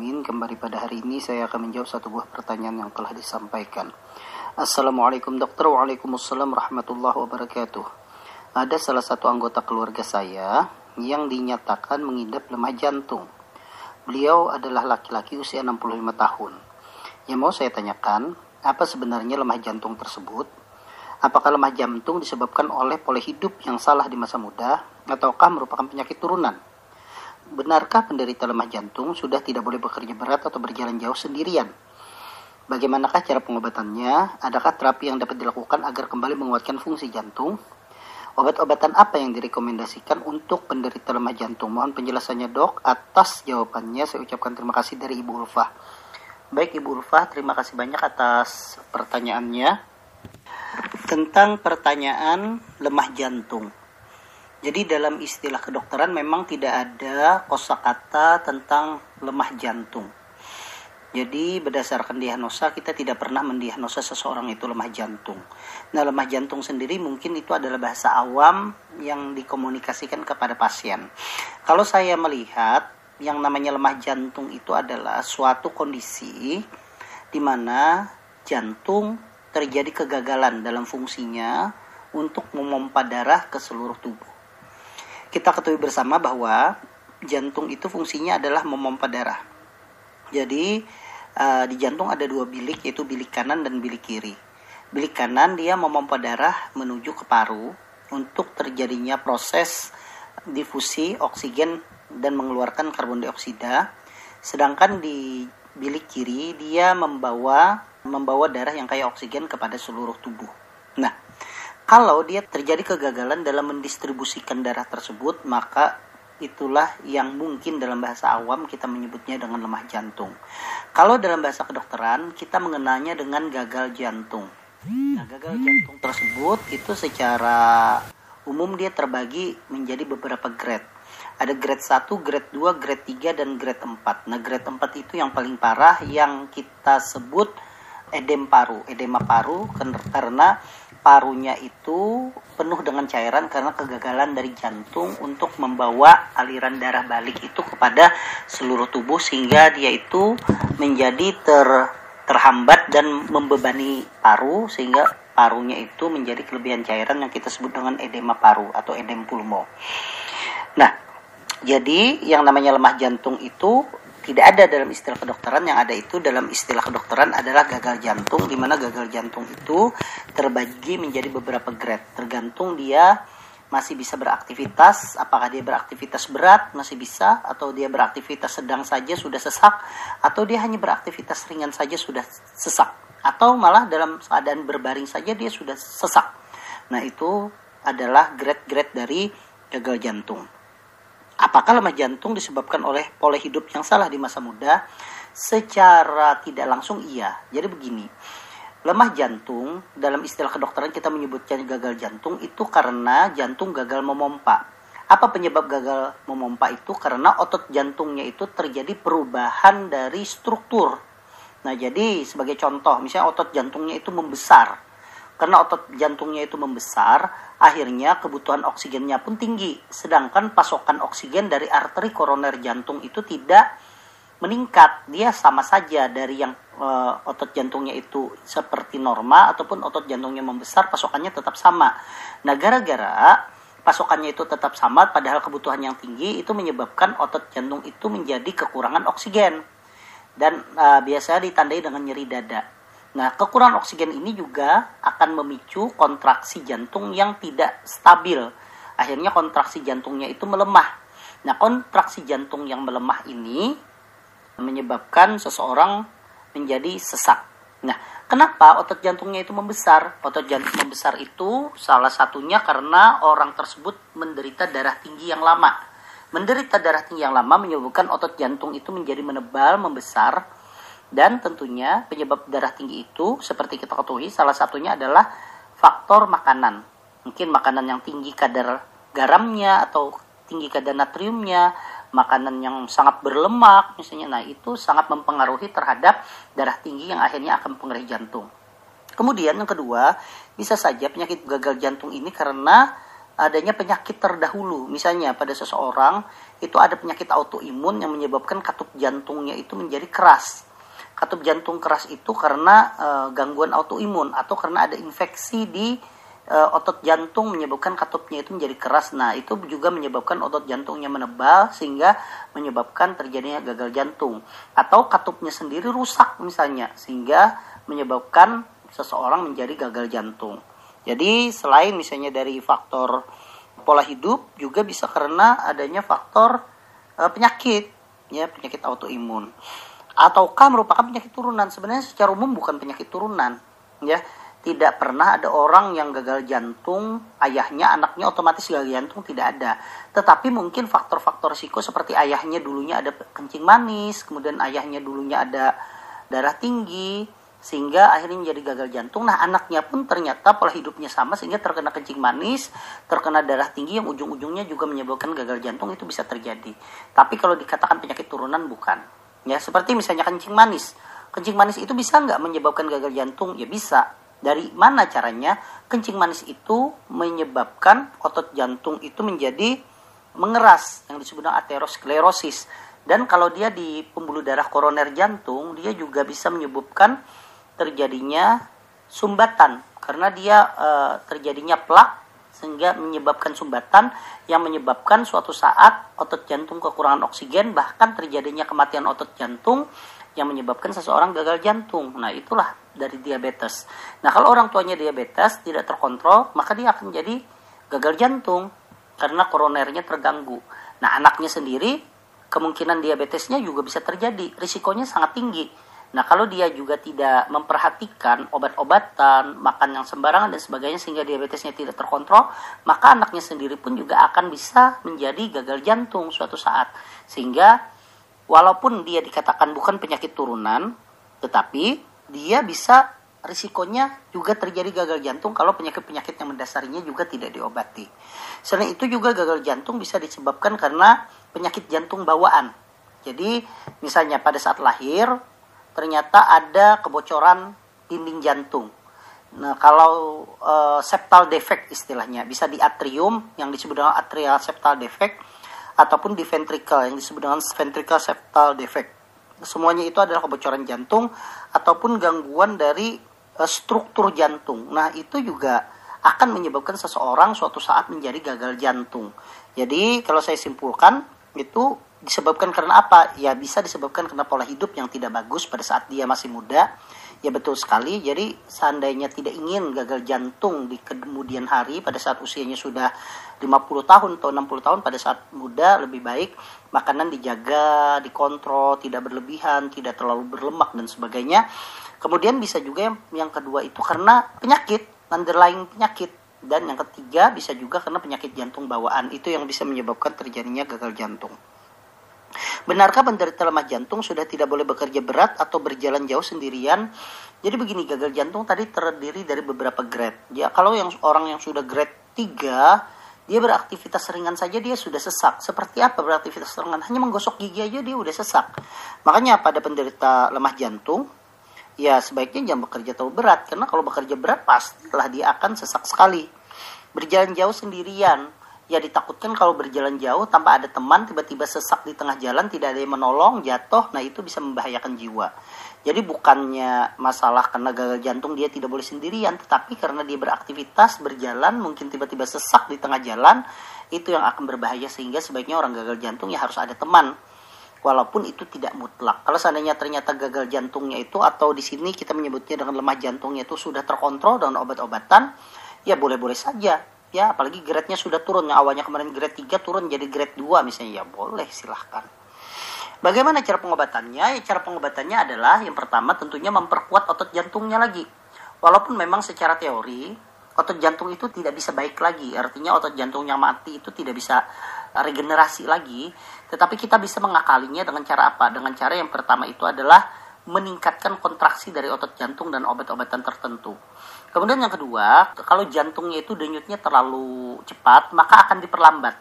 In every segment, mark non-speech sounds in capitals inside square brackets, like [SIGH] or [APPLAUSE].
Alhamdulillahirrabbilalamin Kembali pada hari ini saya akan menjawab satu buah pertanyaan yang telah disampaikan. Assalamualaikum dokter. Waalaikumsalam warahmatullahi wabarakatuh. Ada salah satu anggota keluarga saya Yang dinyatakan mengidap lemah jantung. Beliau adalah laki-laki usia 65 tahun. Yang mau saya tanyakan Apa sebenarnya lemah jantung tersebut? Apakah lemah jantung disebabkan oleh pola hidup yang salah di masa muda ataukah merupakan penyakit turunan? Benarkah penderita lemah jantung sudah tidak boleh bekerja berat atau berjalan jauh sendirian? Bagaimanakah cara pengobatannya? Adakah terapi yang dapat dilakukan agar kembali menguatkan fungsi jantung? Obat-obatan apa yang direkomendasikan untuk penderita lemah jantung? Mohon penjelasannya dok. Atas jawabannya saya ucapkan terima kasih dari Ibu Ulfah. Baik Ibu Ulfah, terima kasih banyak atas pertanyaannya tentang pertanyaan lemah jantung. Jadi dalam istilah kedokteran memang tidak ada kosakata tentang lemah jantung. Jadi berdasarkan diagnosa kita tidak pernah mendiagnosa seseorang itu lemah jantung. Nah lemah jantung sendiri mungkin itu adalah bahasa awam yang dikomunikasikan kepada pasien. Kalau saya melihat yang namanya lemah jantung itu adalah suatu kondisi di mana jantung terjadi kegagalan dalam fungsinya untuk memompa darah ke seluruh tubuh. Kita ketahui bersama bahwa jantung itu fungsinya adalah memompa darah. Jadi uh, di jantung ada dua bilik yaitu bilik kanan dan bilik kiri. Bilik kanan dia memompa darah menuju ke paru untuk terjadinya proses difusi oksigen dan mengeluarkan karbon dioksida. Sedangkan di bilik kiri dia membawa membawa darah yang kaya oksigen kepada seluruh tubuh. Nah, kalau dia terjadi kegagalan dalam mendistribusikan darah tersebut, maka itulah yang mungkin dalam bahasa awam kita menyebutnya dengan lemah jantung. Kalau dalam bahasa kedokteran, kita mengenalnya dengan gagal jantung. Nah, gagal jantung tersebut itu secara umum dia terbagi menjadi beberapa grade. Ada grade 1, grade 2, grade 3, dan grade 4. Nah, grade 4 itu yang paling parah yang kita sebut edem paru, edema paru karena parunya itu penuh dengan cairan karena kegagalan dari jantung untuk membawa aliran darah balik itu kepada seluruh tubuh sehingga dia itu menjadi ter terhambat dan membebani paru sehingga parunya itu menjadi kelebihan cairan yang kita sebut dengan edema paru atau edem pulmo. Nah, jadi yang namanya lemah jantung itu tidak ada dalam istilah kedokteran. Yang ada itu dalam istilah kedokteran adalah gagal jantung di mana gagal jantung itu terbagi menjadi beberapa grade. Tergantung dia masih bisa beraktivitas apakah dia beraktivitas berat masih bisa atau dia beraktivitas sedang saja sudah sesak atau dia hanya beraktivitas ringan saja sudah sesak. Atau malah dalam keadaan berbaring saja dia sudah sesak. Nah itu adalah grade-grade dari gagal jantung Apakah lemah jantung disebabkan oleh pola hidup yang salah di masa muda? Secara tidak langsung iya. Jadi begini, lemah jantung dalam istilah kedokteran kita menyebutnya gagal jantung itu karena jantung gagal memompa. Apa penyebab gagal memompa itu? Karena otot jantungnya itu terjadi perubahan dari struktur. Nah, jadi sebagai contoh, misalnya otot jantungnya itu membesar karena otot jantungnya itu membesar, akhirnya kebutuhan oksigennya pun tinggi. Sedangkan pasokan oksigen dari arteri koroner jantung itu tidak meningkat. Dia sama saja dari yang e, otot jantungnya itu seperti normal ataupun otot jantungnya membesar, pasokannya tetap sama. Nah, gara-gara pasokannya itu tetap sama padahal kebutuhan yang tinggi itu menyebabkan otot jantung itu menjadi kekurangan oksigen. Dan e, biasanya ditandai dengan nyeri dada. Nah, kekurangan oksigen ini juga akan memicu kontraksi jantung yang tidak stabil. Akhirnya kontraksi jantungnya itu melemah. Nah, kontraksi jantung yang melemah ini menyebabkan seseorang menjadi sesak. Nah, kenapa otot jantungnya itu membesar? Otot jantung membesar itu salah satunya karena orang tersebut menderita darah tinggi yang lama. Menderita darah tinggi yang lama menyebabkan otot jantung itu menjadi menebal, membesar, dan tentunya penyebab darah tinggi itu seperti kita ketahui salah satunya adalah faktor makanan. Mungkin makanan yang tinggi kadar garamnya atau tinggi kadar natriumnya, makanan yang sangat berlemak misalnya. Nah, itu sangat mempengaruhi terhadap darah tinggi yang akhirnya akan mempengaruhi jantung. Kemudian yang kedua, bisa saja penyakit gagal jantung ini karena adanya penyakit terdahulu. Misalnya pada seseorang itu ada penyakit autoimun yang menyebabkan katup jantungnya itu menjadi keras. Katup jantung keras itu karena e, gangguan autoimun atau karena ada infeksi di e, otot jantung menyebabkan katupnya itu menjadi keras. Nah, itu juga menyebabkan otot jantungnya menebal sehingga menyebabkan terjadinya gagal jantung atau katupnya sendiri rusak misalnya sehingga menyebabkan seseorang menjadi gagal jantung. Jadi selain misalnya dari faktor pola hidup juga bisa karena adanya faktor e, penyakit ya penyakit autoimun ataukah merupakan penyakit turunan sebenarnya secara umum bukan penyakit turunan ya tidak pernah ada orang yang gagal jantung ayahnya anaknya otomatis gagal jantung tidak ada tetapi mungkin faktor-faktor risiko seperti ayahnya dulunya ada kencing manis kemudian ayahnya dulunya ada darah tinggi sehingga akhirnya menjadi gagal jantung. Nah, anaknya pun ternyata pola hidupnya sama sehingga terkena kencing manis, terkena darah tinggi yang ujung-ujungnya juga menyebabkan gagal jantung itu bisa terjadi. Tapi kalau dikatakan penyakit turunan bukan. Ya, seperti misalnya kencing manis. Kencing manis itu bisa nggak menyebabkan gagal jantung? Ya bisa. Dari mana caranya? Kencing manis itu menyebabkan otot jantung itu menjadi mengeras yang disebut dengan aterosklerosis. Dan kalau dia di pembuluh darah koroner jantung, dia juga bisa menyebabkan terjadinya sumbatan karena dia e, terjadinya plak sehingga menyebabkan sumbatan yang menyebabkan suatu saat otot jantung kekurangan oksigen bahkan terjadinya kematian otot jantung yang menyebabkan seseorang gagal jantung. Nah, itulah dari diabetes. Nah, kalau orang tuanya diabetes tidak terkontrol, maka dia akan menjadi gagal jantung karena koronernya terganggu. Nah, anaknya sendiri kemungkinan diabetesnya juga bisa terjadi, risikonya sangat tinggi Nah, kalau dia juga tidak memperhatikan obat-obatan, makan yang sembarangan dan sebagainya sehingga diabetesnya tidak terkontrol, maka anaknya sendiri pun juga akan bisa menjadi gagal jantung suatu saat. Sehingga walaupun dia dikatakan bukan penyakit turunan, tetapi dia bisa risikonya juga terjadi gagal jantung kalau penyakit-penyakit yang mendasarinya juga tidak diobati. Selain itu juga gagal jantung bisa disebabkan karena penyakit jantung bawaan. Jadi misalnya pada saat lahir ternyata ada kebocoran dinding jantung. Nah, kalau uh, septal defect istilahnya bisa di atrium yang disebut dengan atrial septal defect ataupun di ventricle yang disebut dengan ventricle septal defect. Semuanya itu adalah kebocoran jantung ataupun gangguan dari uh, struktur jantung. Nah, itu juga akan menyebabkan seseorang suatu saat menjadi gagal jantung. Jadi, kalau saya simpulkan itu disebabkan karena apa? Ya bisa disebabkan karena pola hidup yang tidak bagus pada saat dia masih muda. Ya betul sekali. Jadi seandainya tidak ingin gagal jantung di kemudian hari pada saat usianya sudah 50 tahun atau 60 tahun pada saat muda lebih baik makanan dijaga, dikontrol, tidak berlebihan, tidak terlalu berlemak dan sebagainya. Kemudian bisa juga yang, yang kedua itu karena penyakit, underlying penyakit dan yang ketiga bisa juga karena penyakit jantung bawaan itu yang bisa menyebabkan terjadinya gagal jantung. Benarkah penderita lemah jantung sudah tidak boleh bekerja berat atau berjalan jauh sendirian? Jadi begini, gagal jantung tadi terdiri dari beberapa grade. Ya, kalau yang orang yang sudah grade 3, dia beraktivitas ringan saja dia sudah sesak. Seperti apa beraktivitas ringan? Hanya menggosok gigi aja dia udah sesak. Makanya pada penderita lemah jantung, ya sebaiknya jangan bekerja terlalu berat. Karena kalau bekerja berat pastilah dia akan sesak sekali. Berjalan jauh sendirian, ya ditakutkan kalau berjalan jauh tanpa ada teman tiba-tiba sesak di tengah jalan tidak ada yang menolong jatuh nah itu bisa membahayakan jiwa. Jadi bukannya masalah karena gagal jantung dia tidak boleh sendirian tetapi karena dia beraktivitas berjalan mungkin tiba-tiba sesak di tengah jalan itu yang akan berbahaya sehingga sebaiknya orang gagal jantung ya harus ada teman. Walaupun itu tidak mutlak. Kalau seandainya ternyata gagal jantungnya itu atau di sini kita menyebutnya dengan lemah jantungnya itu sudah terkontrol dengan obat-obatan, ya boleh-boleh saja ya apalagi grade-nya sudah turun. Yang awalnya kemarin grade 3 turun jadi grade 2 misalnya. Ya boleh silahkan. Bagaimana cara pengobatannya? Ya cara pengobatannya adalah yang pertama tentunya memperkuat otot jantungnya lagi. Walaupun memang secara teori otot jantung itu tidak bisa baik lagi. Artinya otot jantung yang mati itu tidak bisa regenerasi lagi. Tetapi kita bisa mengakalinya dengan cara apa? Dengan cara yang pertama itu adalah meningkatkan kontraksi dari otot jantung dan obat-obatan tertentu Kemudian yang kedua, kalau jantungnya itu denyutnya terlalu cepat, maka akan diperlambat.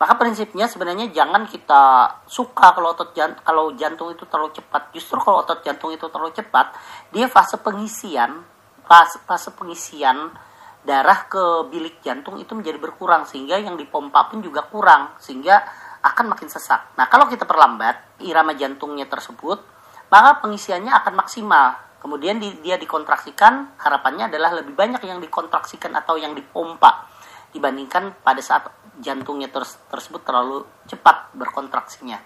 Maka prinsipnya sebenarnya jangan kita suka kalau otot jantung, kalau jantung itu terlalu cepat. Justru kalau otot jantung itu terlalu cepat, dia fase pengisian, fase, fase pengisian darah ke bilik jantung itu menjadi berkurang sehingga yang dipompa pun juga kurang sehingga akan makin sesak. Nah, kalau kita perlambat irama jantungnya tersebut, maka pengisiannya akan maksimal. Kemudian di, dia dikontraksikan, harapannya adalah lebih banyak yang dikontraksikan atau yang dipompa dibandingkan pada saat jantungnya ter, tersebut terlalu cepat berkontraksinya.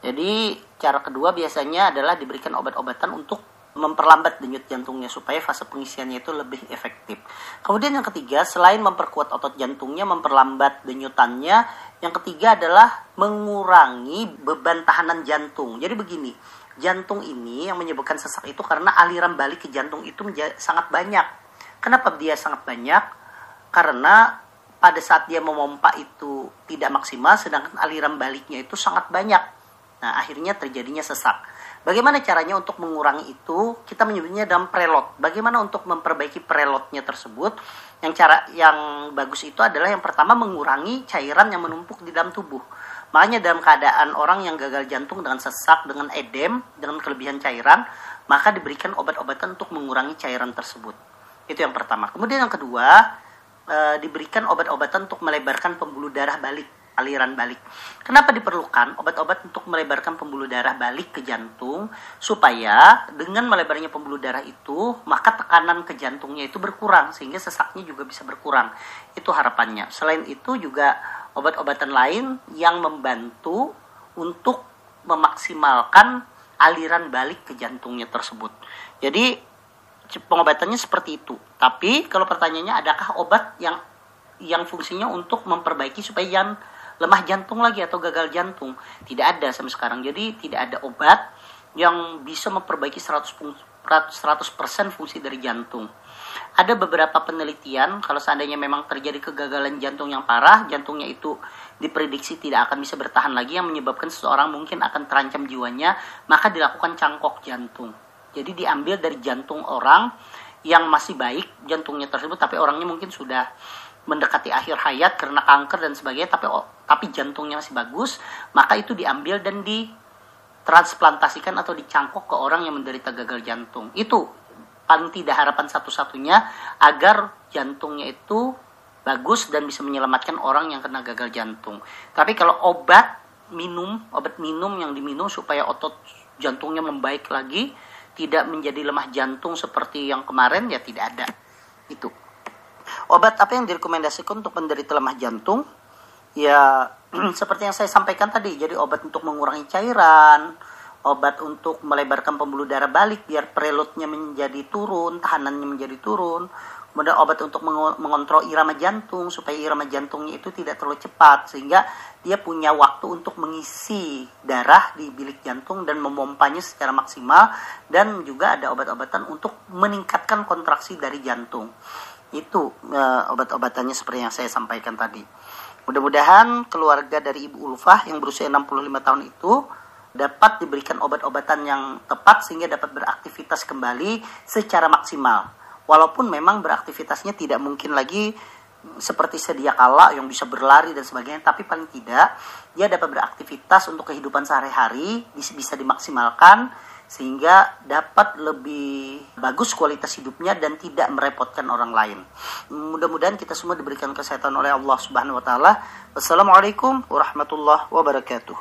Jadi, cara kedua biasanya adalah diberikan obat-obatan untuk memperlambat denyut jantungnya supaya fase pengisiannya itu lebih efektif. Kemudian yang ketiga, selain memperkuat otot jantungnya, memperlambat denyutannya, yang ketiga adalah mengurangi beban tahanan jantung. Jadi begini, jantung ini yang menyebabkan sesak itu karena aliran balik ke jantung itu sangat banyak. Kenapa dia sangat banyak? Karena pada saat dia memompa itu tidak maksimal, sedangkan aliran baliknya itu sangat banyak. Nah, akhirnya terjadinya sesak. Bagaimana caranya untuk mengurangi itu? Kita menyebutnya dalam preload. Bagaimana untuk memperbaiki preloadnya tersebut? Yang cara yang bagus itu adalah yang pertama mengurangi cairan yang menumpuk di dalam tubuh. Makanya dalam keadaan orang yang gagal jantung dengan sesak, dengan edem, dengan kelebihan cairan, maka diberikan obat-obatan untuk mengurangi cairan tersebut. Itu yang pertama. Kemudian yang kedua, e, diberikan obat-obatan untuk melebarkan pembuluh darah balik aliran balik. Kenapa diperlukan obat-obat untuk melebarkan pembuluh darah balik ke jantung supaya dengan melebarnya pembuluh darah itu maka tekanan ke jantungnya itu berkurang sehingga sesaknya juga bisa berkurang. Itu harapannya. Selain itu juga obat-obatan lain yang membantu untuk memaksimalkan aliran balik ke jantungnya tersebut. Jadi pengobatannya seperti itu. Tapi kalau pertanyaannya adakah obat yang yang fungsinya untuk memperbaiki supaya yang lemah jantung lagi atau gagal jantung. Tidak ada sampai sekarang. Jadi tidak ada obat yang bisa memperbaiki 100 100% fungsi dari jantung. Ada beberapa penelitian kalau seandainya memang terjadi kegagalan jantung yang parah, jantungnya itu diprediksi tidak akan bisa bertahan lagi yang menyebabkan seseorang mungkin akan terancam jiwanya, maka dilakukan cangkok jantung. Jadi diambil dari jantung orang yang masih baik jantungnya tersebut tapi orangnya mungkin sudah mendekati akhir hayat karena kanker dan sebagainya tapi tapi jantungnya masih bagus maka itu diambil dan ditransplantasikan atau dicangkok ke orang yang menderita gagal jantung. Itu paling tidak harapan satu-satunya agar jantungnya itu bagus dan bisa menyelamatkan orang yang kena gagal jantung. Tapi kalau obat minum obat minum yang diminum supaya otot jantungnya membaik lagi tidak menjadi lemah jantung seperti yang kemarin ya tidak ada. Itu Obat apa yang direkomendasikan untuk penderita lemah jantung? Ya, [CLEARS THROAT] seperti yang saya sampaikan tadi, jadi obat untuk mengurangi cairan, obat untuk melebarkan pembuluh darah balik biar preloadnya menjadi turun, tahanannya menjadi turun, kemudian obat untuk mengontrol irama jantung supaya irama jantungnya itu tidak terlalu cepat sehingga dia punya waktu untuk mengisi darah di bilik jantung dan memompanya secara maksimal. Dan juga ada obat-obatan untuk meningkatkan kontraksi dari jantung itu uh, obat-obatannya seperti yang saya sampaikan tadi. Mudah-mudahan keluarga dari Ibu Ulfah yang berusia 65 tahun itu dapat diberikan obat-obatan yang tepat sehingga dapat beraktivitas kembali secara maksimal. Walaupun memang beraktivitasnya tidak mungkin lagi seperti sedia kala yang bisa berlari dan sebagainya, tapi paling tidak dia dapat beraktivitas untuk kehidupan sehari-hari bisa dimaksimalkan sehingga dapat lebih bagus kualitas hidupnya dan tidak merepotkan orang lain. Mudah-mudahan kita semua diberikan kesehatan oleh Allah Subhanahu wa taala. Wassalamualaikum warahmatullahi wabarakatuh.